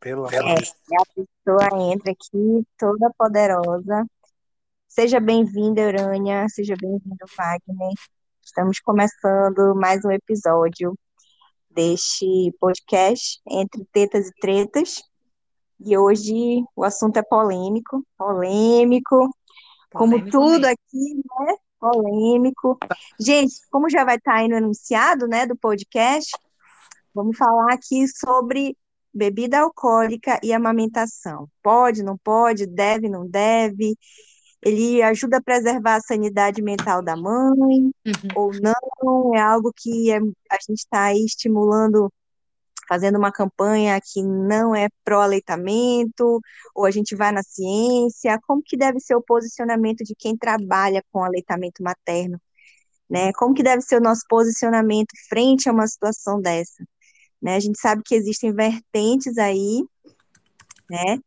Pelo é, a pessoa entra aqui toda poderosa. Seja bem-vinda, Urânia. Seja bem-vindo, Wagner. Estamos começando mais um episódio deste podcast Entre Tetas e Tretas. E hoje o assunto é polêmico, polêmico, como Polêmico tudo mesmo. aqui, né? Polêmico. Gente, como já vai estar aí no enunciado, né, do podcast, vamos falar aqui sobre bebida alcoólica e amamentação. Pode, não pode, deve, não deve. Ele ajuda a preservar a sanidade mental da mãe Uhum. ou não? É algo que é- a gente está aí estimulando, fazendo uma campanha que não é pró-aleitamento, ou a gente vai na ciência? Como que deve ser o posicionamento de quem trabalha com aleitamento materno? Né? Como que deve ser o nosso posicionamento frente a uma situação dessa? Né? A gente sabe que existem vertentes aí, né?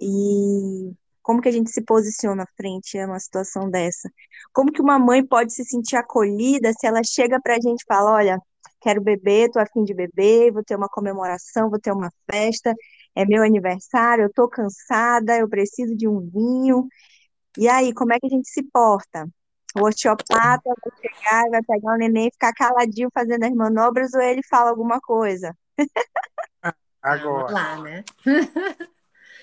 E como que a gente se posiciona frente a uma situação dessa? Como que uma mãe pode se sentir acolhida se ela chega para a gente e fala, olha, quero beber, tô afim de beber, vou ter uma comemoração, vou ter uma festa, é meu aniversário, eu tô cansada, eu preciso de um vinho. E aí, como é que a gente se porta? O osteopata vai chegar, vai pegar o neném e ficar caladinho fazendo as manobras ou ele fala alguma coisa? Agora, lá, né?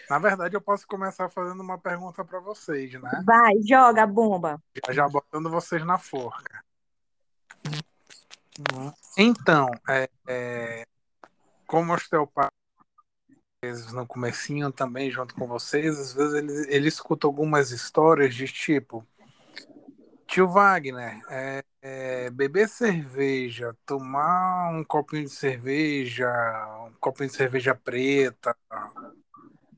na verdade, eu posso começar fazendo uma pergunta para vocês, né? Vai, joga a bomba. Já, já botando vocês na forca. Então, é, é, como osteopata, às vezes no comecinho também, junto com vocês, às vezes ele, ele escuta algumas histórias de tipo, tio Wagner, é, é, beber cerveja, tomar um copinho de cerveja, um copinho de cerveja preta,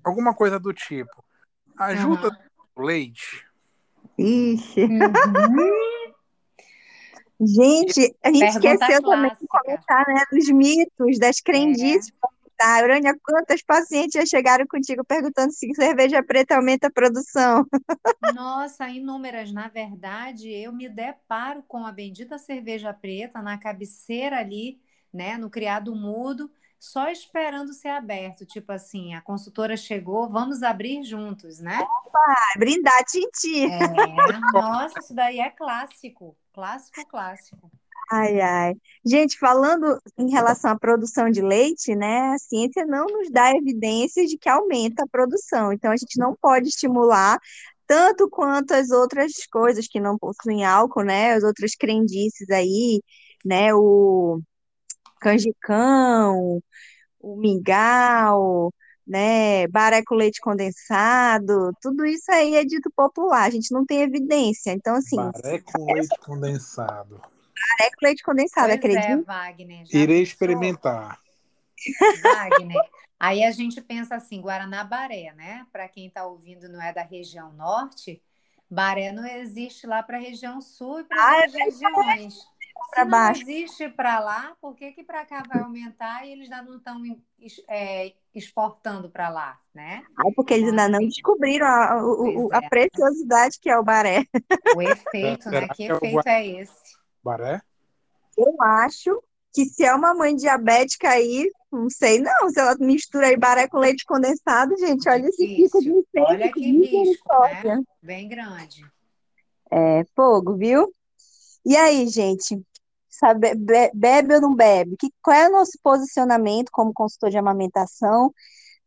alguma coisa do tipo, ajuda Aham. o leite? Ixi. Uhum. Gente, a gente Pergunta esqueceu também de clássica. comentar, né, dos mitos, das É. crendices. Tá, Urânia, quantas pacientes já chegaram contigo perguntando se cerveja preta aumenta a produção? Nossa, inúmeras. Na verdade, eu me deparo com a bendita cerveja preta na cabeceira ali, né, no criado mudo, só esperando ser aberto. Tipo assim, a consultora chegou, vamos abrir juntos, né? Ah, brindar, tinti. É, nossa, isso daí é clássico. Clássico, clássico. Ai, ai. Gente, falando em relação à produção de leite, né, a ciência não nos dá evidências de que aumenta a produção. Então, a gente não pode estimular tanto quanto as outras coisas que não possuem álcool, né, as outras crendices aí, né, o canjicão, o mingau, né, baré com leite condensado, tudo isso aí é dito popular, a gente não tem evidência. Então, assim, Baré com leite condensado. Baré com leite condensado, Pois é, acredita? Wagner. Já Irei pensou? experimentar. Wagner. Aí a gente pensa assim, Guaranabaré, né? Para quem está ouvindo não é da região norte, Baré não existe lá para a região sul e para Ah, as é outras regiões. Se não existe para lá, por que que para cá vai aumentar e eles já não estão exportando para lá, né? Ai, porque eles ainda não descobriram a, o- a é. preciosidade que é o baré. O efeito, né? Que que é o efeito é esse? Baré? Eu acho que se é uma mãe diabética aí, não sei não, se ela mistura aí baré com leite condensado, gente, olha esse pico de Difícil. Olha incêndio, que risco, né? Bem grande. É fogo, viu? E aí, gente, sabe, be- bebe ou não bebe? Que, qual é o nosso posicionamento como consultor de amamentação,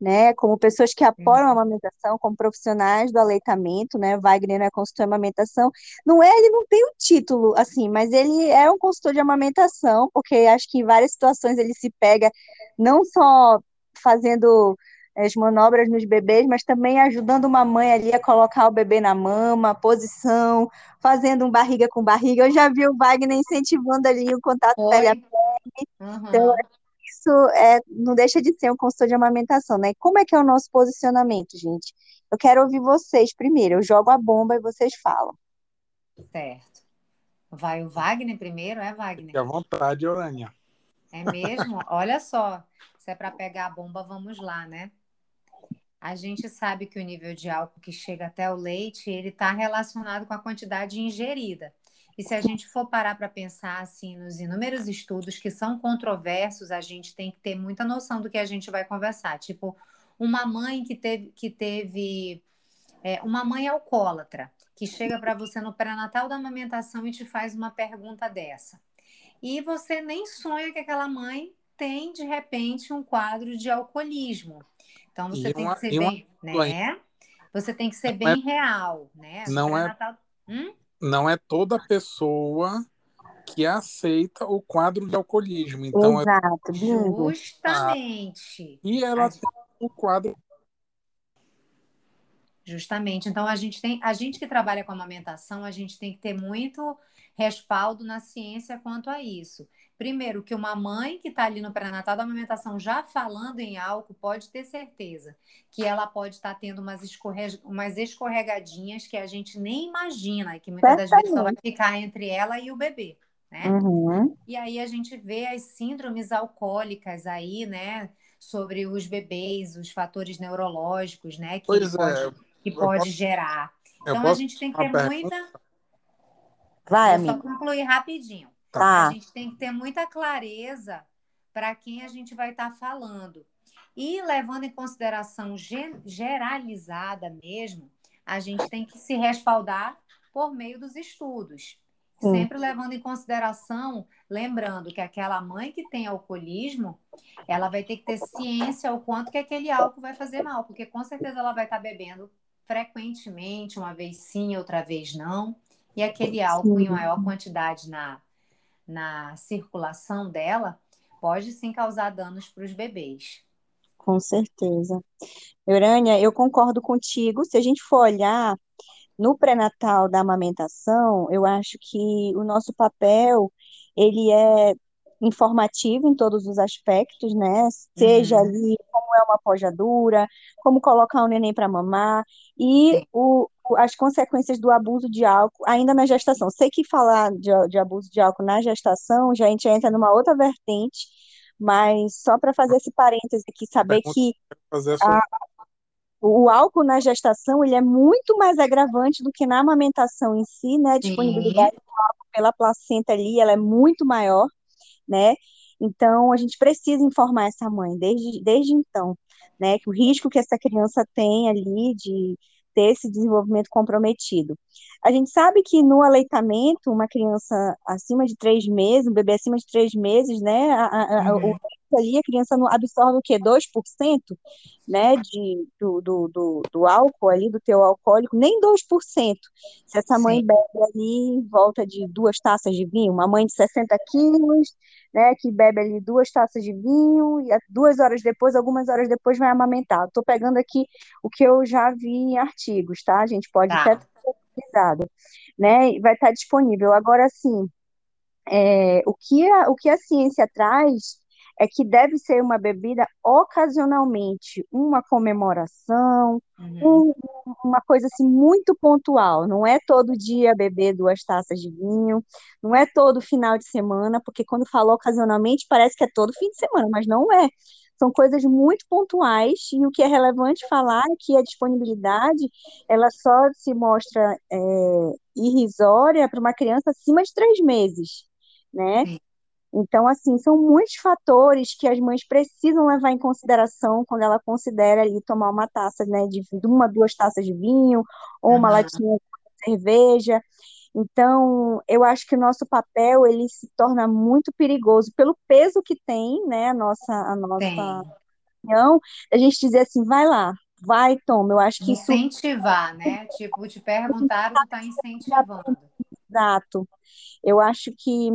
né? Como pessoas que apoiam a Uhum. amamentação, como profissionais do aleitamento, né? O Wagner é consultor de amamentação. Não é, ele não tem um título, assim, mas ele é um consultor de amamentação, porque acho que em várias situações ele se pega não só fazendo as manobras nos bebês, mas também ajudando uma mãe ali a colocar o bebê na mama, posição, fazendo um barriga com barriga. Eu já vi o Wagner incentivando ali o contato pele a então, Uhum. Isso é, não deixa de ser um consultor de amamentação, né? Como é que é o nosso posicionamento, gente? Eu quero ouvir vocês primeiro. Eu jogo a bomba e vocês falam. Certo. Vai o Wagner primeiro, é Wagner? Fique à vontade, Orânia. É mesmo? Olha só, se é para pegar a bomba, vamos lá, né? A gente sabe que o nível de álcool que chega até o leite, ele está relacionado com a quantidade ingerida. E se a gente for parar para pensar assim nos inúmeros estudos que são controversos, a gente tem que ter muita noção do que a gente vai conversar. Tipo, uma mãe que teve, que teve é, uma mãe alcoólatra que chega para você no pré-natal da amamentação e te faz uma pergunta dessa. E você nem sonha que aquela mãe tem, de repente, um quadro de alcoolismo. Então, você e tem uma, que ser bem, uma... né? Você tem que ser bem é... real, né? Não é, hum? Não é toda pessoa que aceita o quadro de alcoolismo. Então, é Exato, é... Justamente. E ela tem o quadro Justamente. Então a gente tem, a gente que trabalha com amamentação, a gente tem que ter muito respaldo na ciência quanto a isso. Primeiro, que uma mãe que está ali no pré-natal da amamentação já falando em álcool pode ter certeza que ela pode estar tá tendo umas, escorreg... umas escorregadinhas que a gente nem imagina e que muitas das vezes só vai ficar entre ela e o bebê. Né? Uhum. E aí a gente vê as síndromes alcoólicas aí, né? Sobre os bebês, os fatores neurológicos, né? Que pois pode... é que pode posso, gerar. Então a gente tem que ter muita. Vai, amigo. Só concluir rapidinho. Tá. A gente tem que ter muita clareza para quem a gente vai estar tá falando. E levando em consideração generalizada mesmo, a gente tem que se respaldar por meio dos estudos. Sim. Sempre levando em consideração, lembrando que aquela mãe que tem alcoolismo, ela vai ter que ter ciência o quanto que aquele álcool vai fazer mal, porque com certeza ela vai estar tá bebendo frequentemente, uma vez sim, outra vez não, e aquele álcool sim. em maior quantidade na, na circulação dela pode sim causar danos para os bebês. Com certeza. Urânia, eu concordo contigo. Se a gente for olhar no pré-natal da amamentação, eu acho que o nosso papel ele é informativo em todos os aspectos, né? Seja uhum. ali como é uma pojadura, como colocar o neném para mamar e o, as consequências do abuso de álcool ainda na gestação. Sei que falar de, de abuso de álcool na gestação já a gente entra numa outra vertente, mas só para fazer esse parêntese aqui, saber que a, o álcool na gestação ele é muito mais agravante do que na amamentação em si, né? A disponibilidade do álcool pela placenta ali, ela é muito maior né? Então, a gente precisa informar essa mãe desde, desde então, né? Que o risco que essa criança tem ali de ter esse desenvolvimento comprometido. A gente sabe que no aleitamento, uma criança acima de três meses, um bebê acima de três meses, né? A, a, uhum. o ali, a criança absorve o quê? 2%? né, de, do, do, do, do, álcool ali, do teu alcoólico, nem 2%. Se essa mãe Sim. bebe ali em volta de duas taças de vinho, uma mãe de 60 quilos, né, que bebe ali duas taças de vinho, e duas horas depois, algumas horas depois vai amamentar. Estou pegando aqui o que eu já vi em artigos, tá? A gente pode tá. até pesquisado, né? Vai estar disponível. Agora, sim, é, o, que a, o que a ciência traz é que deve ser uma bebida ocasionalmente, uma comemoração, uhum. um, uma coisa assim muito pontual. Não é todo dia beber duas taças de vinho, não é todo final de semana, porque quando fala ocasionalmente parece que é todo fim de semana, mas não é. São coisas muito pontuais e o que é relevante falar é que a disponibilidade ela só se mostra é, irrisória para uma criança acima de três meses, né? Sim. Então, assim, são muitos fatores que as mães precisam levar em consideração quando ela considera ali tomar uma taça, né, de uma, duas taças de vinho, ou uma uhum. latinha de cerveja. Então, eu acho que o nosso papel, ele se torna muito perigoso pelo peso que tem, né, a nossa, a nossa opinião, a gente dizer assim, vai lá, vai, toma, eu acho que Incentivar, isso... né? Tipo, te perguntaram, tá incentivando. Exato. Eu acho que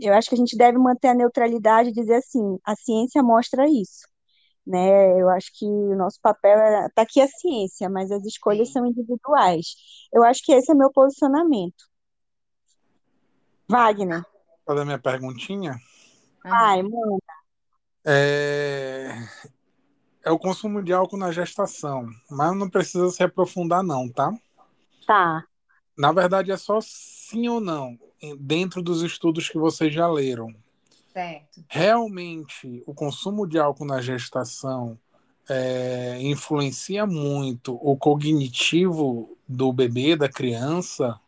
eu acho que a gente deve manter a neutralidade e dizer assim, a ciência mostra isso, né? Eu acho que o nosso papel é tá aqui a ciência, mas as escolhas são individuais. Eu acho que esse é meu posicionamento. Wagner. Fazer a minha perguntinha? Ai, manda. É... é o consumo de álcool na gestação, mas não precisa se aprofundar não, tá? Tá. Na verdade é só sim ou não dentro dos estudos que vocês já leram, certo. realmente o consumo de álcool na gestação é, influencia muito o cognitivo do bebê, da criança?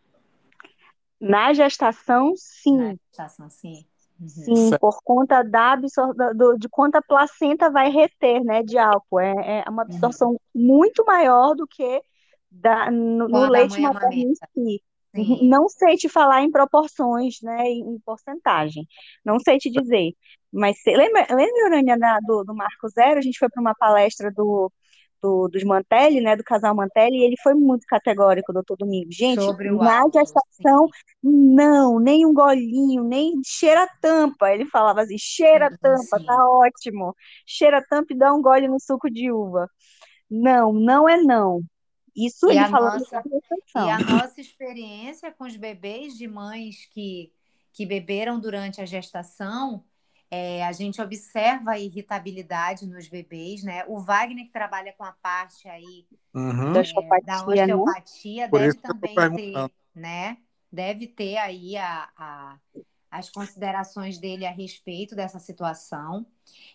Na gestação, sim. Na gestação, sim. Uhum. Sim, Certo. por conta da absor do, de quanto a placenta vai reter, né, de álcool. É, é uma Uhum. absorção muito maior do que da, no, no leite materno em si. Sim. Não sei te falar em proporções, né, em, em porcentagem. Não sei te dizer. Mas lembra, lembra, Urânia, do, do Marco Zero? A gente foi para uma palestra do, do, dos Mantelli, né, do casal Mantelli, e ele foi muito categórico, doutor Domingos. Gente, Sobre o na álcool, gestação, sim. não, nem um golinho, nem cheira a tampa. Ele falava assim, cheira a tampa, sim. tá ótimo. Cheira a tampa e dá um gole no suco de uva. Não, não é não. Isso E ele a falando nossa, e a nossa experiência com os bebês de mães que, que beberam durante a gestação, é, a gente observa a irritabilidade nos bebês, né? O Wagner, que trabalha com a parte aí Uhum. Da é, da osteopatia, né? deve também ter, né? Deve ter aí a, a- as considerações dele a respeito dessa situação.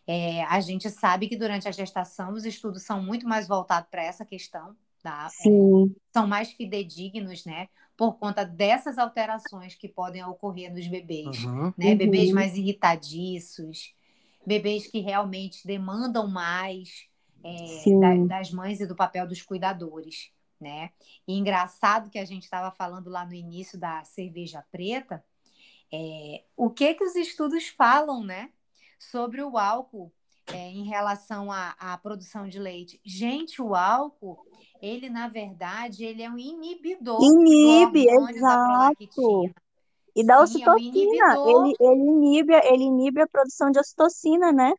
É, a gente sabe que durante a gestação os estudos são muito mais voltados para essa questão, tá? É, Sim, são mais fidedignos, né? Por conta dessas alterações que podem ocorrer nos bebês, Uhum. né? Bebês uhum, mais irritadiços, bebês que realmente demandam mais é, da- das mães e do papel dos cuidadores, né? E engraçado que a gente estava falando lá no início da cerveja preta, é, o que que os estudos falam, né? Sobre o álcool é, em relação à, à produção de leite. Gente, o álcool, ele na verdade, ele é um inibidor do inibe, hormônio da exato. prolactina. E da Sim, é um ocitocina, ele, ele inibe, ele inibe a produção de ocitocina, né?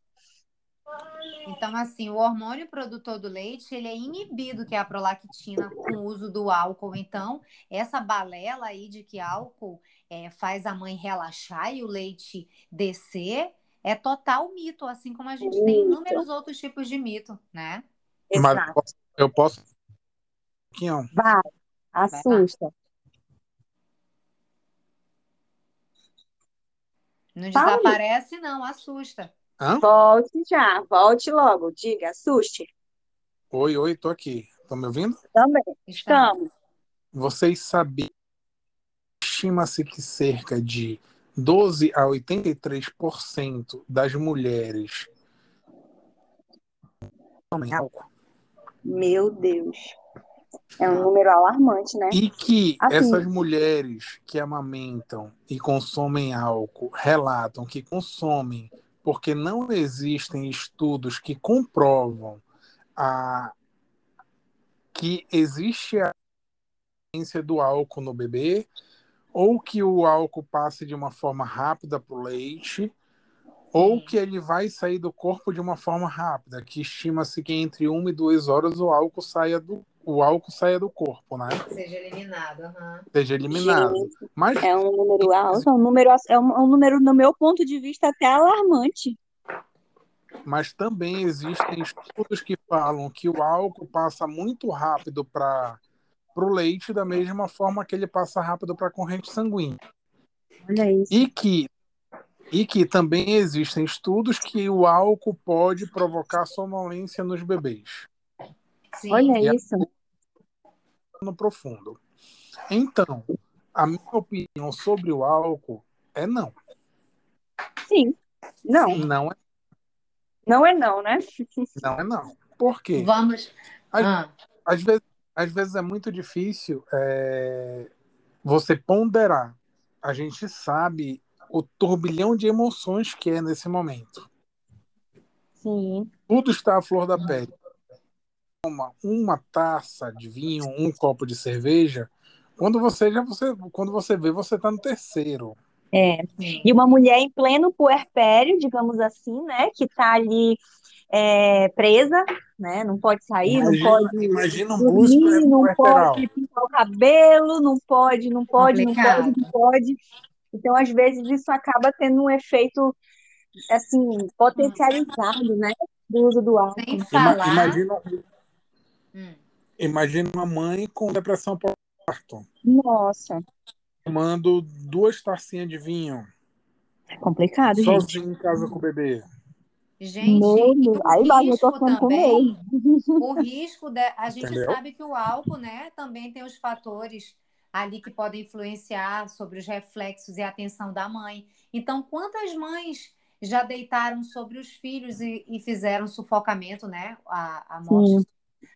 Então, assim, o hormônio produtor do leite, ele é inibido, que é a prolactina, com o uso do álcool. Então, essa balela aí de que álcool é, faz a mãe relaxar e o leite descer, é total mito, assim como a gente tem inúmeros outros tipos de mito, né? Mas eu posso, Vai, assusta. Não desaparece, não, assusta. Hã? Volte já, volte logo, diga, assuste. Oi, oi, tô aqui. Estão me ouvindo? Também, Estamos. estamos. Vocês sabiam? Estima-se que cerca de 12 a 83% das mulheres tomem álcool. Meu Deus. É um número alarmante, né? E que Assim, essas mulheres que amamentam e consomem álcool relatam que consomem porque não existem estudos que comprovam a, que existe a existência do álcool no bebê ou que o álcool passe de uma forma rápida para o leite ou que ele vai sair do corpo de uma forma rápida, que estima-se que entre uma e duas horas o álcool saia do, o álcool saia do corpo, né? Seja eliminado. aham. Seja eliminado. gente, Mas é um número alto, é um número, é um, é um número, no meu ponto de vista, até alarmante. mas também existem estudos que falam que o álcool passa muito rápido para o leite, da mesma forma que ele passa rápido para a corrente sanguínea. Olha isso. E que, e que também existem estudos que o álcool pode provocar sonolência nos bebês, Sim. Olha e isso. no profundo. Então, a minha opinião sobre o álcool é não. Sim. Não, Sim. Não é não é não, né? não. É não. Por quê? Vamos. Às, Ah, às vezes, às vezes é muito difícil é, você ponderar. A gente sabe o turbilhão de emoções que é nesse momento. Sim. Tudo está à flor da pele. Uma, uma taça de vinho, um copo de cerveja. Quando você já você, quando você vê, você está no terceiro. É. E uma mulher em pleno puerpério, digamos assim, né? Que tá ali é, presa, né? Não pode sair, não Imagina, pode imagina um blues dormir, não puerperal. pode pintar o cabelo, não pode, não pode, não pode, não pode. Então, às vezes, isso acaba tendo um efeito, assim, potencializado, né? Do uso do álcool. Sem falar. Imagina, Hum, imagina uma mãe com depressão pós-parto, Nossa, tomando duas tacinhas de vinho, é complicado, gente. sozinho em casa com o bebê. Gente, Meu Aí, Wagner, eu tô risco ficando com medo. o risco de, a gente Entendeu? sabe que o álcool, né, também tem os fatores ali que podem influenciar sobre os reflexos e a atenção da mãe. Então, quantas mães já deitaram sobre os filhos e, e fizeram sufocamento, né? A, a morte,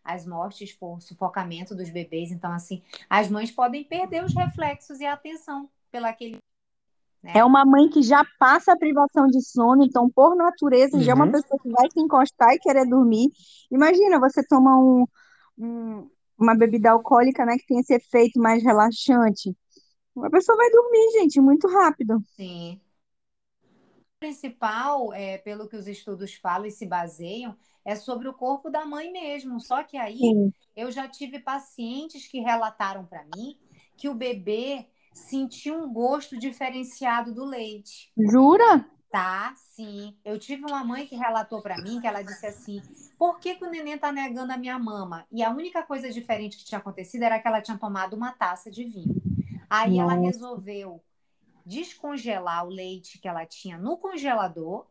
as mortes por sufocamento dos bebês. Então, assim, as mães podem perder os reflexos e a atenção pelaquele né? É uma mãe que já passa a privação de sono, então, por natureza, uhum. já é uma uhum. pessoa que vai se encostar e querer dormir. Imagina, você toma um, um, uma bebida alcoólica, né, que tem esse efeito mais relaxante. A pessoa vai dormir, gente, muito rápido. Sim. O principal, é, pelo que os estudos falam e se baseiam, é sobre o corpo da mãe mesmo. Só que aí Sim. eu já tive pacientes que relataram para mim que o bebê senti um gosto diferenciado do leite. Jura? Tá, sim. Eu tive uma mãe que relatou para mim que ela disse assim: por que, que o neném tá negando a minha mama? E a única coisa diferente que tinha acontecido era que ela tinha tomado uma taça de vinho. Aí Nossa. ela resolveu descongelar o leite que ela tinha no congelador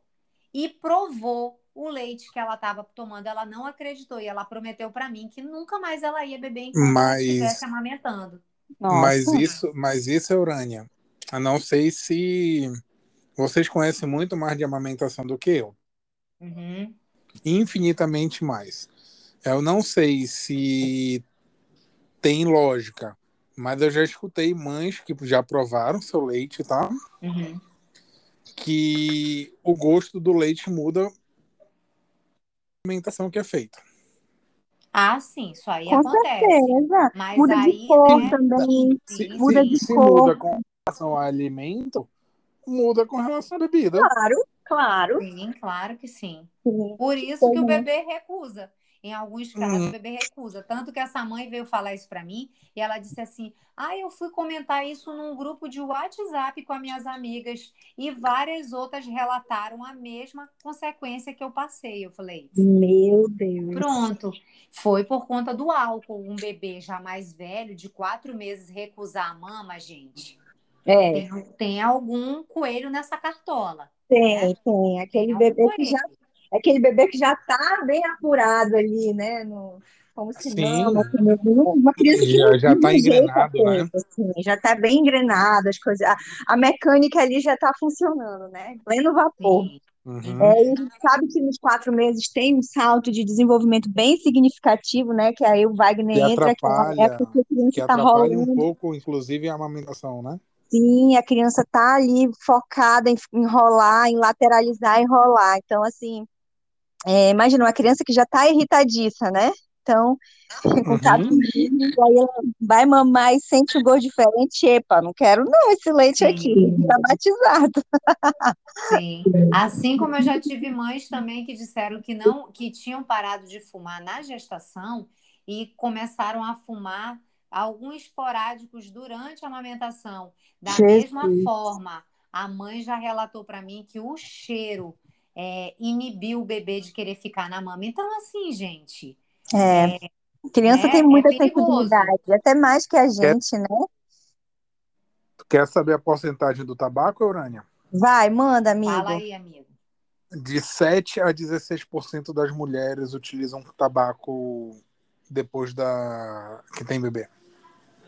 e provou o leite que ela estava tomando. Ela não acreditou e ela prometeu para mim que nunca mais ela ia beber enquanto Mas... estivesse amamentando. Nossa. Mas isso, mas isso é Urânia. Eu não sei se vocês conhecem muito mais de amamentação do que eu. Uhum. Infinitamente mais. Eu não sei se tem lógica, mas eu já escutei mães que já provaram seu leite, tá? Uhum. Que o gosto do leite muda a alimentação que é feita. Ah, sim, isso aí com acontece. Certeza. Mas muda aí, de cor né? também. Se, muda se, de se cor. muda com relação ao alimento, muda com relação à bebida. Claro, claro. Sim, claro que sim. sim. Por isso que o bebê recusa. Em alguns casos, uhum. o bebê recusa. Tanto que essa mãe veio falar isso para mim e ela disse assim: Ah, eu fui comentar isso num grupo de WhatsApp com as minhas amigas e várias outras relataram a mesma consequência que eu passei. Eu falei: Meu Deus. Pronto. Foi por conta do álcool. Um bebê já mais velho, de quatro meses, recusar a mama, gente. É. Tem, tem algum coelho nessa cartola. Tem, né? tem. Aquele tem bebê que já é aquele bebê que já está bem apurado ali, né? No, como se Sim. Não, uma criança que já está engrenado, né? Assim, já está bem engrenado, as coisas. A, a mecânica ali já está funcionando, né? Pleno vapor. Uhum. É, e a gente sabe que nos quatro meses tem um salto de desenvolvimento bem significativo, né? Que aí o Wagner que entra, que é a época que a criança está rolando. um pouco, inclusive, a amamentação, né? Sim, a criança está ali focada em enrolar, em lateralizar, enrolar. Então, assim, é, imagina uma criança que já está irritadiça, né? Então, uhum. aí ela vai mamar e sente um gosto diferente. Epa, não quero não esse leite Sim. aqui, está batizado. Sim. Assim como eu já tive mães também que disseram que não, que tinham parado de fumar na gestação e começaram a fumar alguns esporádicos durante a amamentação. Da Jesus. mesma forma, a mãe já relatou para mim que o cheiro é, inibir o bebê de querer ficar na mama. Então, assim, gente. É. é criança é, tem muita é sensibilidade, até mais que a gente, quer, né? Tu quer saber a porcentagem do tabaco, Eurânia? Vai, manda, amigo. Fala aí, amigo. De 7 a 16% das mulheres utilizam tabaco depois da que tem bebê.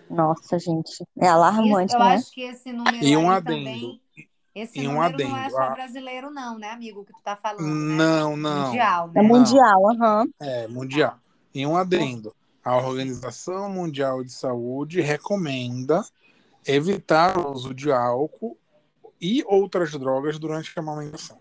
Nossa, gente, é alarmante, eu né? acho que esse número e um adendo. também esse e um adendo. não é só brasileiro, não, né, amigo, que tu tá falando, Não, né? não. Mundial, né? É mundial, aham. Uhum. É, mundial. E um adendo. A Organização Mundial de Saúde recomenda evitar o uso de álcool e outras drogas durante a amamentação.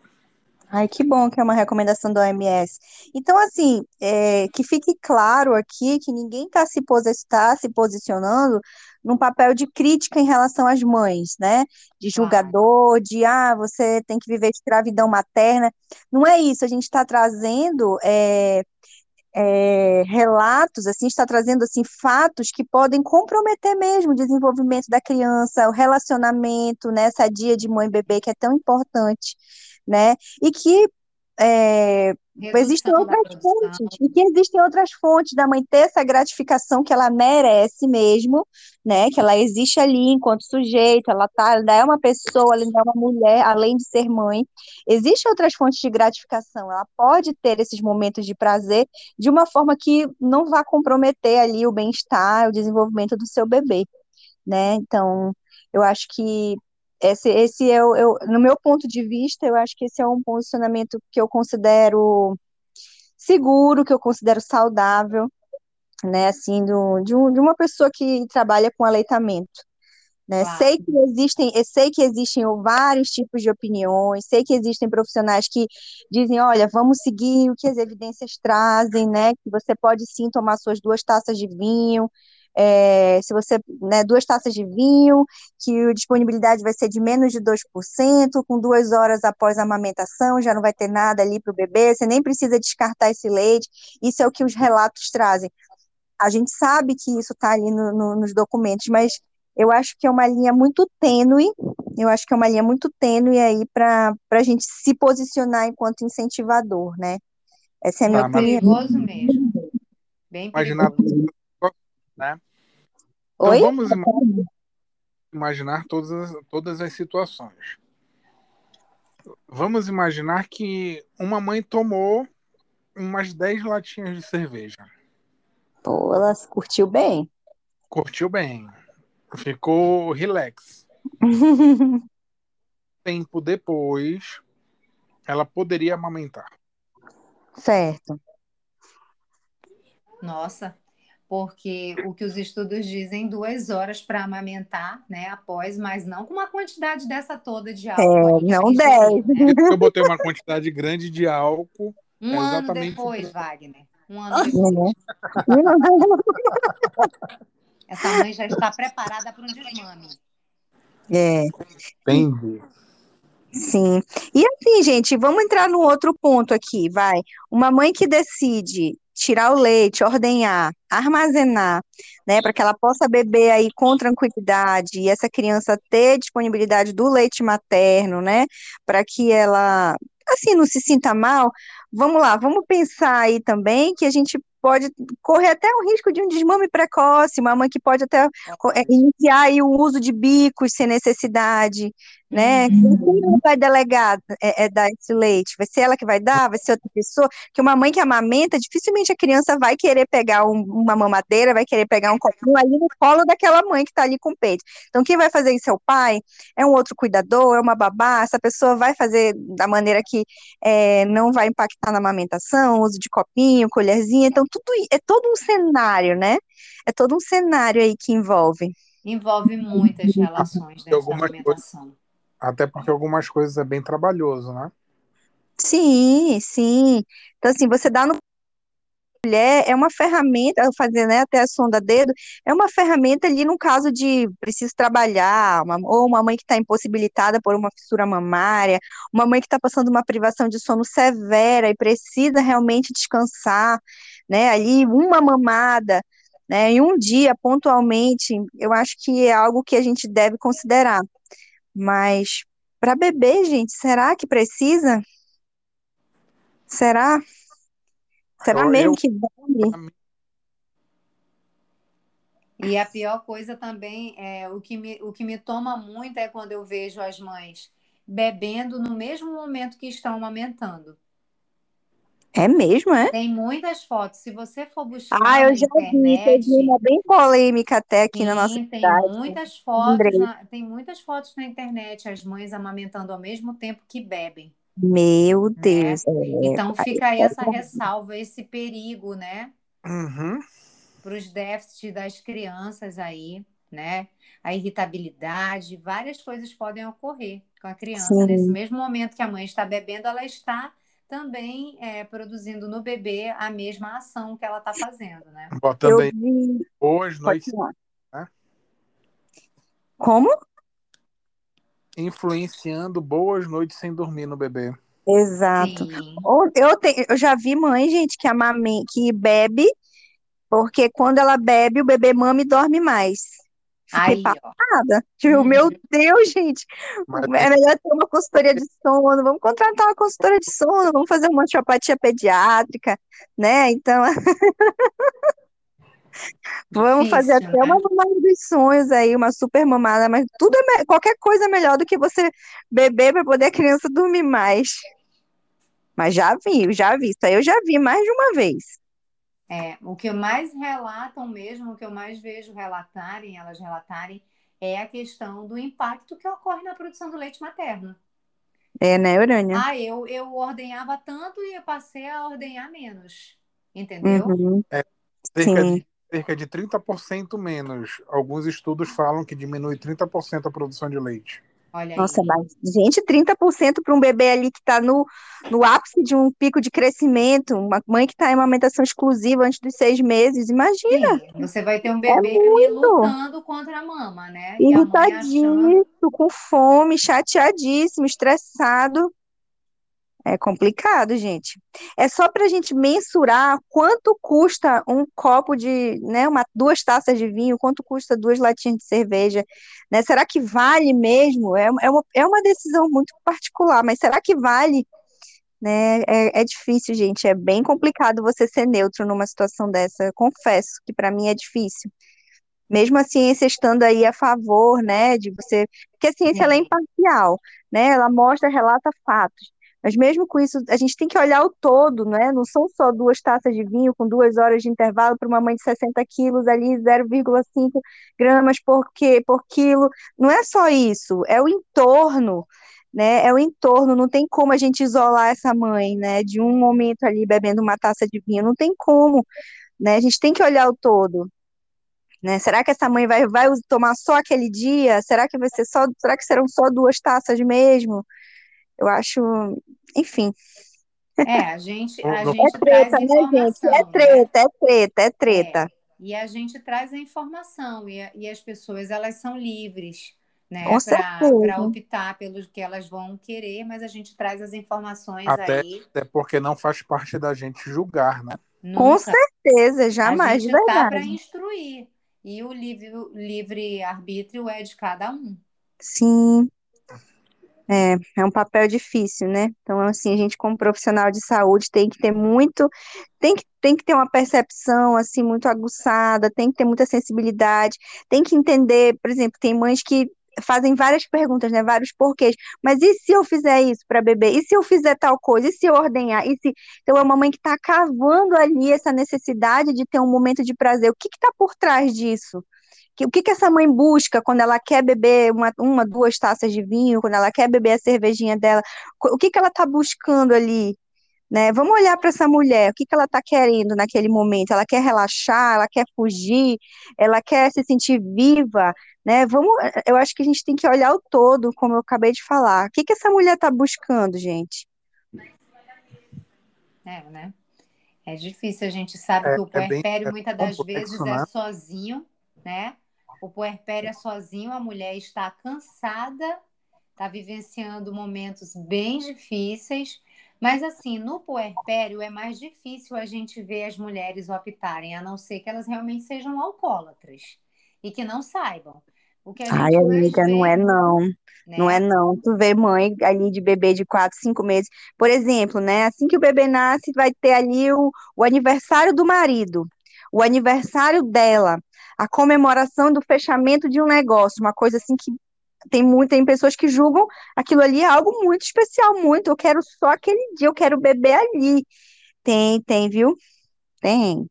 Ai, que bom que é uma recomendação da OMS. Então, assim, é, que fique claro aqui que ninguém está se, tá se posicionando num papel de crítica em relação às mães, né? De julgador, de ah, você tem que viver escravidão materna. Não é isso, a gente está trazendo é, é, relatos, assim, está trazendo assim fatos que podem comprometer mesmo o desenvolvimento da criança, o relacionamento, né, essa dia de mãe e bebê que é tão importante, né? E que é, existem outras fontes, e que existem outras fontes da mãe ter essa gratificação que ela merece mesmo, né? Que ela existe ali enquanto sujeito, ela tá, ela é uma pessoa, ela é uma mulher, além de ser mãe. Existem outras fontes de gratificação, ela pode ter esses momentos de prazer de uma forma que não vá comprometer ali o bem-estar, o desenvolvimento do seu bebê. né? Então, eu acho que esse, esse é o, eu, no meu ponto de vista, eu acho que esse é um posicionamento que eu considero seguro, que eu considero saudável, né, assim, do, de, um, de uma pessoa que trabalha com aleitamento. Né? Claro. Sei que existem, sei que existem vários tipos de opiniões, sei que existem profissionais que dizem, olha, vamos seguir o que as evidências trazem, né? Que você pode sim tomar suas duas taças de vinho, é, se você, né, duas taças de vinho, que a disponibilidade vai ser de menos de 2%, com duas horas após a amamentação, já não vai ter nada ali para o bebê, você nem precisa descartar esse leite, isso é o que os relatos trazem. A gente sabe que isso está ali no, no, nos documentos, mas eu acho que é uma linha muito tênue, eu acho que é uma linha muito tênue aí para a gente se posicionar enquanto incentivador, né? Essa é a minha mas- opinião. Perigoso mesmo. Bem Imaginar, perigoso. Né? Então Oi? vamos ima- imaginar todas as, todas as situações. Vamos imaginar que uma mãe tomou umas 10 latinhas de cerveja. Pô, ela curtiu bem. Curtiu bem. Ficou relax. Tempo depois, ela poderia amamentar. certo. Nossa, porque o que os estudos dizem, duas horas para amamentar, né, após, mas não com uma quantidade dessa toda de álcool. aí que É, não ingerir, né? Eu botei uma quantidade grande de álcool. Um É ano depois. Wagner. Um ano depois. Essa mãe já está preparada para um desmame. É, Entendi. sim. E assim, gente, vamos entrar num outro ponto aqui, vai. Uma mãe que decide tirar o leite, ordenhar, armazenar, né, para que ela possa beber aí com tranquilidade e essa criança ter disponibilidade do leite materno, né, para que ela, assim, não se sinta mal. Vamos lá, vamos pensar aí também que a gente pode correr até o risco de um desmame precoce, uma mãe que pode até co- é, iniciar o uso de bicos sem necessidade, né? Uhum. Quem vai delegar é, é, dar esse leite? Vai ser ela que vai dar? Vai ser outra pessoa? Porque uma mãe que amamenta, dificilmente a criança vai querer pegar um- uma mamadeira, vai querer pegar um copinho ali no colo daquela mãe que está ali com o peito. Então, quem vai fazer isso é o pai? É um outro cuidador? É uma babá? Essa pessoa vai fazer da maneira que é, não vai impactar na amamentação, uso de copinho, colherzinha. Então, tudo é todo um cenário, né? É todo um cenário aí que envolve. Envolve muitas relações dentro da alimentação. Até porque algumas coisas é bem trabalhoso, né? Sim, sim. Então, assim, você dá no mulher é uma ferramenta, fazer, né, até a sonda dedo, é uma ferramenta ali no caso de preciso trabalhar, uma- ou uma mãe que está impossibilitada por uma fissura mamária, uma mãe que está passando uma privação de sono severa e precisa realmente descansar, né, ali uma mamada, né, em um dia, pontualmente, eu acho que é algo que a gente deve considerar. Mas para bebê, gente, será que precisa? Será? Será Eu- mesmo eu- que vale? E a pior coisa também é o que me, o que me toma muito é quando eu vejo as mães bebendo no mesmo momento que estão amamentando. É mesmo, é? Tem muitas fotos. Se você for buscar Ah, na eu já vi, internet, teve uma bem polêmica até aqui na nossa sim, tem cidade. muitas fotos, na- tem muitas fotos na internet, as mães amamentando ao mesmo tempo que bebem. Meu Deus, é. Então fica aí essa ressalva, esse perigo, né? Uhum. para os déficits das crianças aí, né? A irritabilidade, várias coisas podem ocorrer com a criança. Sim. Nesse mesmo momento que a mãe está bebendo, ela está também é, produzindo no bebê a mesma ação que ela está fazendo, né? Eu aí vi. boas noites, né? Como? influenciando boas noites sem dormir no bebê. Exato. Sim. Eu, te- eu já vi mãe, gente, que, amame, que bebe, porque quando ela bebe, o bebê mama e dorme mais. Fiquei Aí, passada. Tipo, Uhum. meu Deus, gente. Mas É melhor ter uma consultoria de sono. Vamos contratar uma consultora de sono, vamos fazer uma osteopatia pediátrica, né? Então, vamos fazer Difícil, até né? uma mamada dos sonhos aí, uma super mamada, mas tudo é, me- qualquer coisa é melhor do que você beber para poder a criança dormir mais. Mas já vi, já vi. Isso aí eu já vi mais de uma vez. É, o que mais relatam mesmo, o que eu mais vejo relatarem, elas relatarem, é a questão do impacto que ocorre na produção do leite materno. É, né, Urânia? Ah, eu, eu ordenhava tanto e eu passei a ordenhar menos. Entendeu? Uhum. Cerca Sim. de, cerca de 30% menos. Alguns estudos falam que diminui 30% a produção de leite. Olha aí. Nossa, mas, gente, 30% para um bebê ali que está no, no ápice de um pico de crescimento, uma mãe que está em amamentação exclusiva antes dos seis meses, imagina, Sim, você vai ter um bebê ali muito. lutando contra a mama, né? E mãe achando. irritadíssimo, com fome, chateadíssimo, estressado. É complicado, gente. É só para a gente mensurar quanto custa um copo de, né, uma, duas taças de vinho, quanto custa duas latinhas de cerveja, né? Será que vale mesmo? É, é, uma, é uma decisão muito particular, mas será que vale? Né? É, é difícil, gente. É bem complicado você ser neutro numa situação dessa. Eu confesso que para mim é difícil. Mesmo a ciência estando aí a favor, né, de você, porque a ciência ela é imparcial, né? Ela mostra, relata fatos. Mas mesmo com isso, a gente tem que olhar o todo, né? Não são só duas taças de vinho com duas horas de intervalo para uma mãe de 60 quilos ali, 0,5 gramas por, que, por quilo. Não é só isso, é o entorno, né? É o entorno. Não tem como a gente isolar essa mãe, né? De um momento ali bebendo uma taça de vinho. Não tem como, né? A gente tem que olhar o todo. Né? Será que essa mãe vai, vai tomar só aquele dia? Será que vai ser só, será que serão só duas taças mesmo? Eu acho, enfim, É, a gente, a Não- gente é traz treta, né, gente? informação, É né? treta, é treta, é treta. É, e a gente traz a informação e, a- e as pessoas elas são livres, né, Com para certeza. optar pelo que elas vão querer, mas a gente traz as informações Até, aí. até porque não faz parte da gente julgar, né? Com Nunca. certeza, A jamais, de gente tá para verdade. instruir e o livre, livre arbítrio é de cada um. Sim, é, é um papel difícil, né? Então, assim, a gente como profissional de saúde tem que ter muito, tem que, tem que ter uma percepção, assim, muito aguçada, tem que ter muita sensibilidade, tem que entender, por exemplo, tem mães que fazem várias perguntas, né? Vários porquês. Mas e se eu fizer isso para bebê? E se eu fizer tal coisa? E se eu ordenhar? E se... Então, é uma mãe que está cavando ali essa necessidade de ter um momento de prazer. O que está por trás disso? Que- O que que essa mãe busca quando ela quer beber uma, uma, duas taças de vinho, quando ela quer beber a cervejinha dela? O que que ela está buscando ali, né? Vamos olhar para essa mulher, o que que ela está querendo naquele momento? Ela quer relaxar, ela quer fugir, ela quer se sentir viva, né? Vamos, eu acho que a gente tem que olhar o todo, como eu acabei de falar. O que que essa mulher está buscando, gente? É, né? É difícil, a gente sabe É, que o é bem puerpério é muitas das complexo, vezes né? é sozinho, né? O puerpério é sozinho, a mulher está cansada, está vivenciando momentos bem difíceis, mas assim, no puerpério é mais difícil a gente ver as mulheres optarem, a não ser que elas realmente sejam alcoólatras e que não saibam. O que a Ai, amiga, não é não. Não é né? não. Tu vê mãe ali de bebê de 4, 5 meses. Por exemplo, né? Assim que o bebê nasce, vai ter ali o, o aniversário do marido, o aniversário dela, a comemoração do fechamento de um negócio, uma coisa assim que tem muito, tem pessoas que julgam aquilo ali é algo muito especial, muito. Eu quero só aquele dia, eu quero beber ali. Tem, tem, viu? Tem.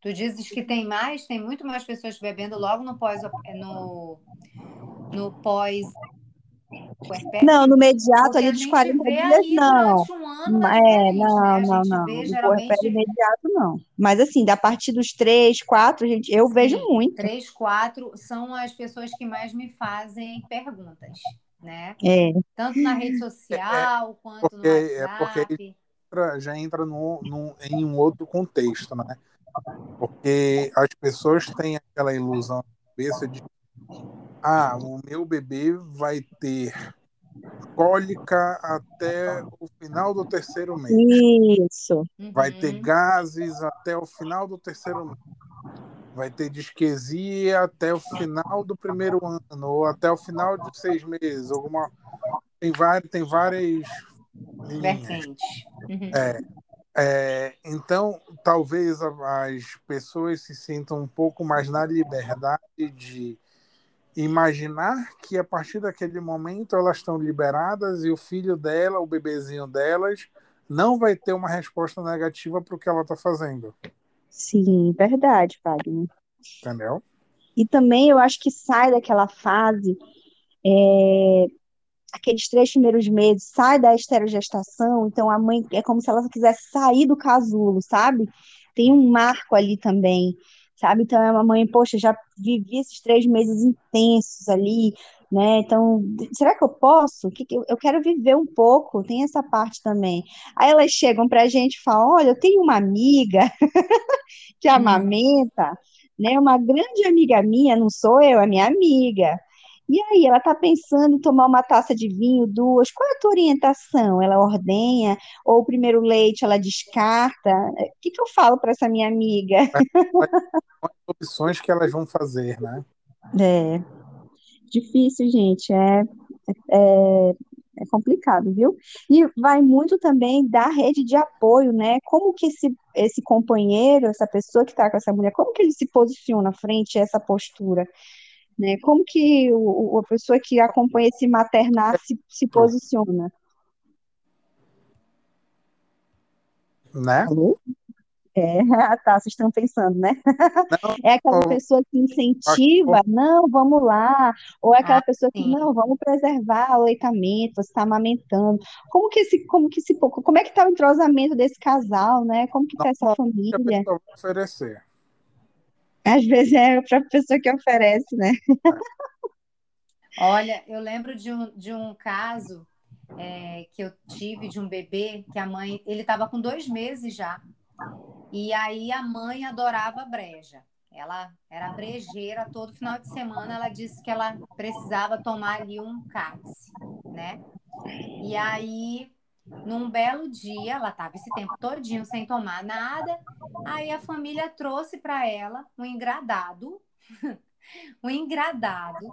Tu dizes que tem mais, tem muito mais pessoas bebendo logo no pós no, no pós puerpério. Não, no imediato Porque ali dos gente 40 vê dias, não. um ano na É, diferente, né? não, A não, não. vê puerpério geralmente, imediato, não. Mas assim, da partir dos três, quatro, gente, eu vejo sim, muito. três, quatro são as pessoas que mais me fazem perguntas, né? É, Tanto na rede É, social quanto no porque, é porque WhatsApp. entra- já entra no, no- em um outro contexto, né? Porque as pessoas têm aquela ilusão na cabeça de ah, o meu bebê vai ter cólica até o final do terceiro mês. isso. Vai ter Uhum. gases até o final do terceiro mês. Vai ter disquesia até o final do primeiro ano, ou até o final de seis meses. Alguma... Tem, várias, tem várias. Vertentes. Uhum. É, é, então, talvez as pessoas se sintam um pouco mais na liberdade de imaginar que a partir daquele momento elas estão liberadas e o filho dela, o bebezinho delas, não vai ter uma resposta negativa para o que ela está fazendo, Sim, verdade, Wagner. entendeu? E também eu acho que sai daquela fase, é, aqueles três primeiros meses, sai da esterogestação, então a mãe é como se ela quisesse sair do casulo, sabe? Tem um marco ali também, sabe? Então é uma mãe, poxa, já vivi esses três meses intensos ali, né? Então, será que eu posso? Que eu, quero viver um pouco, tem essa parte também. Aí elas chegam pra gente e falam: olha, eu tenho uma amiga que Hum. amamenta, né? Uma grande amiga minha, não sou eu, é minha amiga. E aí, ela está pensando em tomar uma taça de vinho, duas. Qual é a tua orientação? Ela ordenha? Ou o primeiro leite ela descarta? O que que eu falo para essa minha amiga? Quais são as opções que elas vão fazer, né? É difícil, gente. É, é, é complicado, viu? E vai muito também da rede de apoio, né? Como que esse, esse companheiro, essa pessoa que está com essa mulher, como que ele se posiciona frente a essa postura? Né? Como que o, a pessoa que acompanha esse maternar se, se posiciona? Né? É, tá, vocês estão pensando, né? Não, É aquela eu pessoa que incentiva, não, vamos lá, ou é aquela Ah, pessoa que, sim. não, vamos preservar o aleitamento, você está amamentando. Como que esse, como que esse, como é que tá o entrosamento desse casal, né? Como que tá essa a família? pessoa vai oferecer. Às vezes é a pessoa que oferece, né? Olha, eu lembro de um, de um caso é, que eu tive de um bebê que a mãe, ele estava com dois meses já. E aí a mãe adorava breja. Ela era brejeira todo final de semana. Ela disse que ela precisava tomar ali um cálice, né? E aí, num belo dia, ela estava esse tempo todinho sem tomar nada. Aí a família trouxe para ela um engradado, um engradado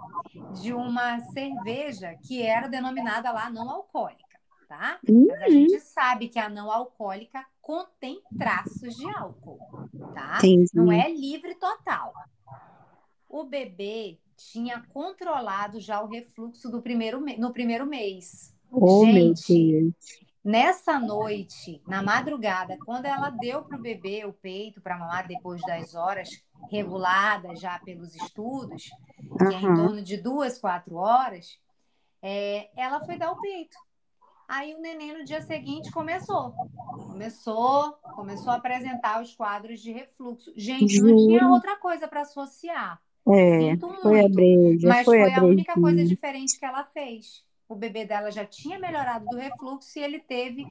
de uma cerveja que era denominada lá não alcoólica, tá? Mas a gente sabe que a não alcoólica contém traços de álcool, tá? Entendi. Não é livre total. O bebê tinha controlado já o refluxo do primeiro me- no primeiro mês. Oh, meu Gente. Nessa noite, na madrugada, quando ela deu para o bebê o peito para mamar depois das horas reguladas já pelos estudos, que é em torno de duas, quatro horas, é, ela foi dar o peito. Aí o neném no dia seguinte começou. Começou, começou a apresentar os quadros de refluxo. Gente, não tinha outra coisa para associar. É, Sinto foi a muito. breja, Mas foi foi a a única coisa diferente que ela fez. O bebê dela já tinha melhorado do refluxo e ele teve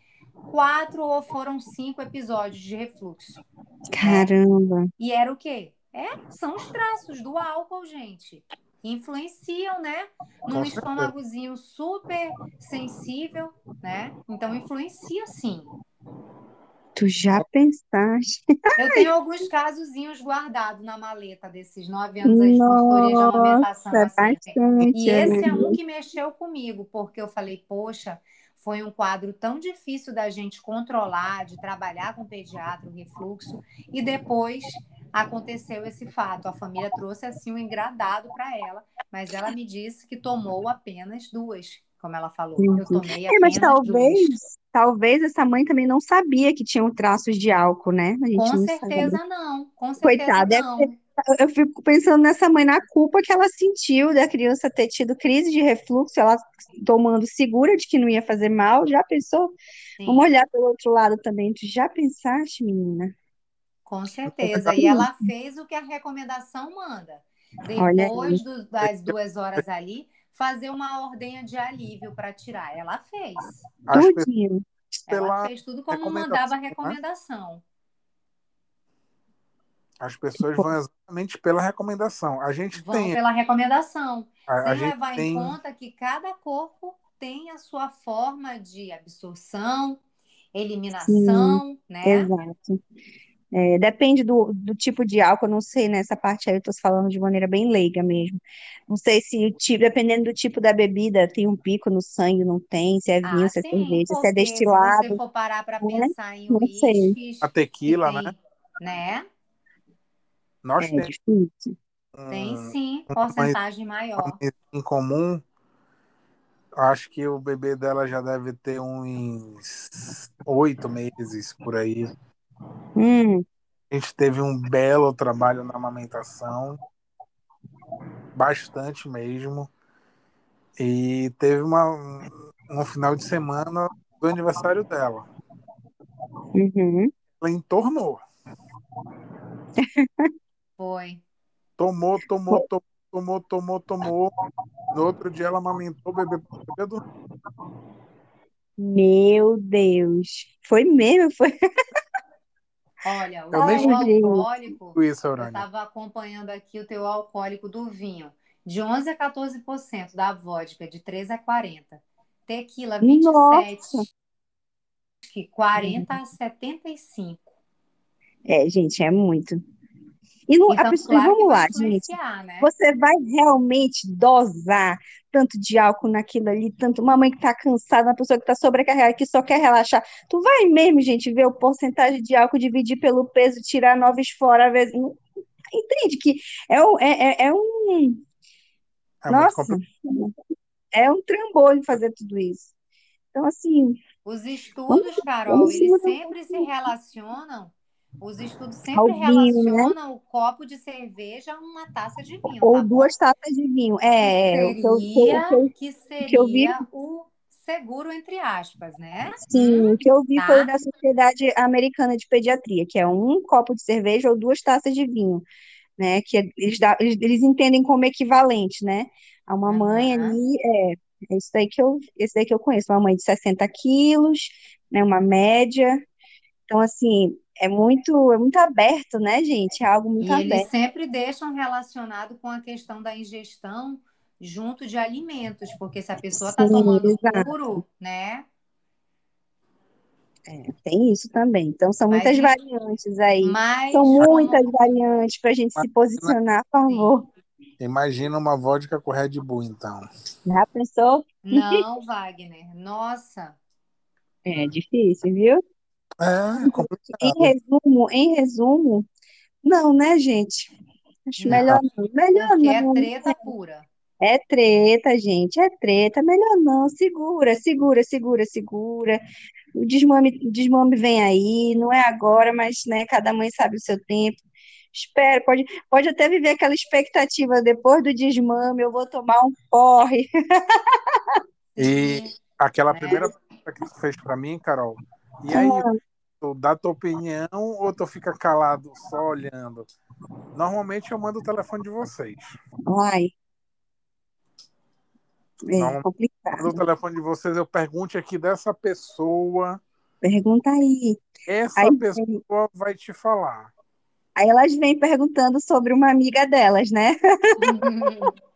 quatro ou foram cinco episódios de refluxo. Caramba. E era o quê? É, são os traços do álcool, gente. Influenciam, né? Num estômagozinho super sensível, né? Então influencia sim. Tu já pensaste? Eu tenho alguns casozinhos guardados na maleta desses nove anos de consultoria de assim. bastante, E esse é um que mexeu comigo, porque eu falei, poxa, foi um quadro tão difícil da gente controlar, de trabalhar com o pediatra, o refluxo, e depois aconteceu esse fato. A família trouxe assim um engradado para ela, mas ela me disse que tomou apenas duas, como ela falou. Eu Entendi. tomei É, mas apenas duas. talvez, talvez essa mãe também não sabia que tinham traços de álcool, né? Com não sabe. certeza não, com certeza Coitada, deve não. ter- eu fico pensando nessa mãe na culpa que ela sentiu da criança ter tido crise de refluxo, ela tomando segura de que não ia fazer mal. Já pensou? Vamos Sim. olhar pelo outro lado também. Tu já pensaste, menina? Com certeza. E ela fez o que a recomendação manda. Depois do- das duas horas ali, fazer uma ordenha de alívio para tirar. Ela fez. As Tudinho. Ela fez tudo como mandava a né? recomendação. As pessoas vão exatamente pela recomendação. A gente Vão tem, pela recomendação. a, a Sem gente levar em tem, conta que cada corpo tem a sua forma de absorção, eliminação, né? Exato. É, depende do, do tipo de álcool, eu não sei, nessa parte aí eu tô falando de maneira bem leiga mesmo. Não sei se, tipo, dependendo do tipo da bebida, tem um pico no sangue, não tem, se é vinho, Ah, se é tem, cerveja, se é porque se você destilado, for parar para né? pensar em Não sei. uísques a tequila, tem, né? né? Nós É temos difícil. Tem sim, porcentagem maior. em comum. Acho que o bebê dela já deve ter uns oito meses por aí. Hum, A gente teve um belo trabalho na amamentação. bastante mesmo. E teve uma, um final de semana do aniversário dela. Uhum. Ela entornou. Foi. Tomou, tomou, tomou, tomou, tomou, tomou. No outro dia ela amamentou, bebê, bebê do... Meu Deus. Foi mesmo? Foi. Olha, o Eu teu cheguei- alcoólico, isso, eu estava acompanhando aqui o teu alcoólico do vinho, de 11 a 14%, da vodka, de 13 a 40. Tequila, 27. Nossa. Que 40 a 75. É, gente, é muito. E não, a Então, pessoa, claro vamos lá, gente. né? Você vai realmente dosar tanto de álcool naquilo ali, tanto uma mãe que tá cansada, uma pessoa que tá sobrecarregada, que só quer relaxar. Tu vai mesmo, gente, ver o porcentagem de álcool, dividir pelo peso, tirar noves fora, às vezes. Entende que é um, é, é- é um, É nossa, é um trambolho fazer tudo isso. Então, assim, Os estudos, Carol, eles sempre se relacionam, os estudos sempre ao vinho, né? relacionam o copo de cerveja a uma taça de vinho, Ou tá duas taças de vinho. É, é, o que eu, que eu- o que eu- Que o que eu vi seria o seguro, entre aspas, né? Sim, Hum, o que eu vi foi o tá? da Sociedade Americana de Pediatria, que é um copo de cerveja ou duas taças de vinho, né? Que é- eles, dá- eles, eles entendem como equivalente, né? A uma mãe Aham. ali, é, é isso daí que eu, esse daí que eu conheço, uma mãe de 60 quilos, né? Uma média. Então, assim, é muito, é muito aberto, né, gente? É algo muito E eles aberto. sempre deixam relacionado com a questão da ingestão junto de alimentos, porque se a pessoa está tomando exato. puro, né? É, tem isso também. Então, são Mas, muitas variantes aí. mas São como muitas variantes para a gente se posicionar a favor. Imagina uma vodka com Red Bull, então. Já pensou? não, Wagner. Nossa, É difícil, viu? É Em complicado. resumo, em resumo, não, né, gente? Acho não, melhor não. Melhor porque é não. treta pura. É treta, gente, é treta. Melhor não. Segura, segura, segura, segura. O desmame, desmame vem aí, não é agora, mas, né, cada mãe sabe o seu tempo. Espera, pode, pode até viver aquela expectativa, depois do desmame, eu vou tomar um porre. E aquela né? primeira pergunta que tu fez pra mim, Carol, e aí, tu dá tua opinião ou tu fica calado só olhando? Normalmente eu mando o telefone de vocês. Ai, é Normalmente complicado. o telefone de vocês, eu pergunte aqui dessa pessoa, Pergunta aí. essa Aí, pessoa vai te falar. aí elas vêm perguntando sobre uma amiga delas, né?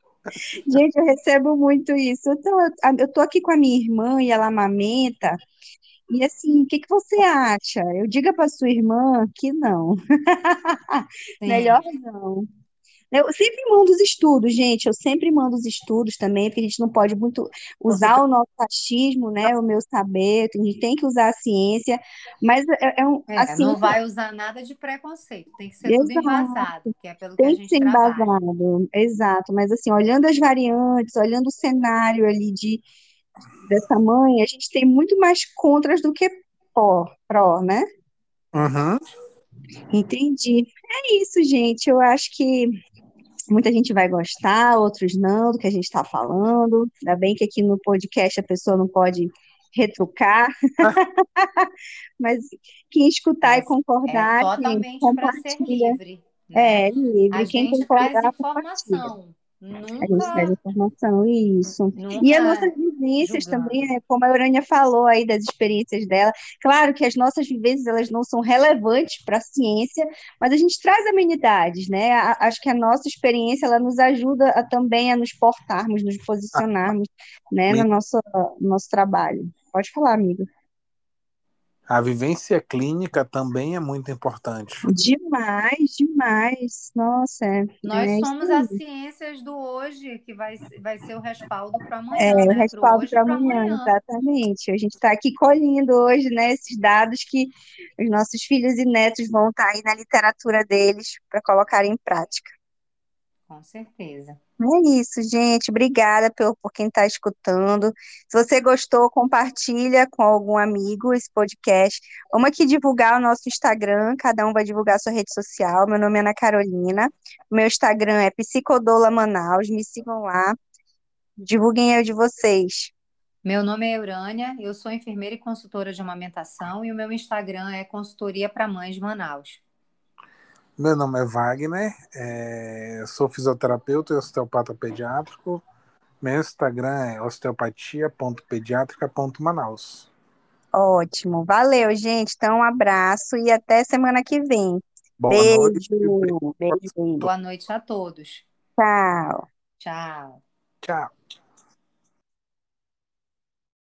Gente, eu recebo muito isso. Então, eu, eu tô aqui com a minha irmã e ela amamenta. E assim, o que que você acha? Eu diga para sua irmã que não. Melhor não. Eu sempre mando os estudos, gente. Eu sempre mando os estudos também, porque a gente não pode muito usar tem o nosso achismo, né? O meu saber. A gente tem que usar a ciência. Mas é, é um, a é, não ciência, vai usar nada de preconceito, tem que ser tudo exato. embasado, que é pelo que a Tem que ser trabalha. embasado, exato, mas assim, olhando as variantes, olhando o cenário ali de, dessa mãe, a gente tem muito mais contras do que pró, pró, né? Uhum. Entendi. É isso, gente. Eu acho que muita gente vai gostar, outros não, do que a gente está falando. Ainda bem que aqui no podcast a pessoa não pode retrucar, mas quem escutar É, e concordar, é totalmente para ser livre, né? É, livre. A Quem gente traz concordar, compartilha. informação, A gente traz nunca, informação, isso. E as nossas nunca vivências também, julgando. né, como a Urânia falou aí das experiências dela. Claro que as nossas vivências elas não são relevantes para a ciência, mas a gente traz amenidades, né? A- Acho que a nossa experiência ela nos ajuda a, também a nos portarmos, nos posicionarmos, né, no nosso, no nosso trabalho. Pode falar, amigo. A vivência clínica também é muito importante. Demais, demais. Nossa, é, Nós é somos as ciências do hoje, que vai, vai ser o respaldo para É, amanhã, o né? Respaldo para amanhã, amanhã. exatamente. A gente está aqui colhendo hoje, né, esses dados que os nossos filhos e netos vão estar aí na literatura deles para colocar em prática. Com certeza. É isso, gente. Obrigada por, por quem está escutando. Se você gostou, compartilha com algum amigo esse podcast. Vamos aqui divulgar o nosso Instagram, cada um vai divulgar a sua rede social. Meu nome é Ana Carolina. O meu Instagram é Psicodola Manaus. Me sigam lá. Divulguem o de vocês. Meu nome é Eurânia, eu sou enfermeira e consultora de amamentação e o meu Instagram é Consultoria para Mães Manaus. Meu nome é Wagner, é, sou fisioterapeuta e osteopata pediátrico. Meu Instagram é osteopatia.pediátrica.manaus. Ótimo, valeu, gente. Então, um abraço e até semana que vem. Boa beijo, noite. beijo. Boa noite a todos. Tchau. Tchau. Tchau.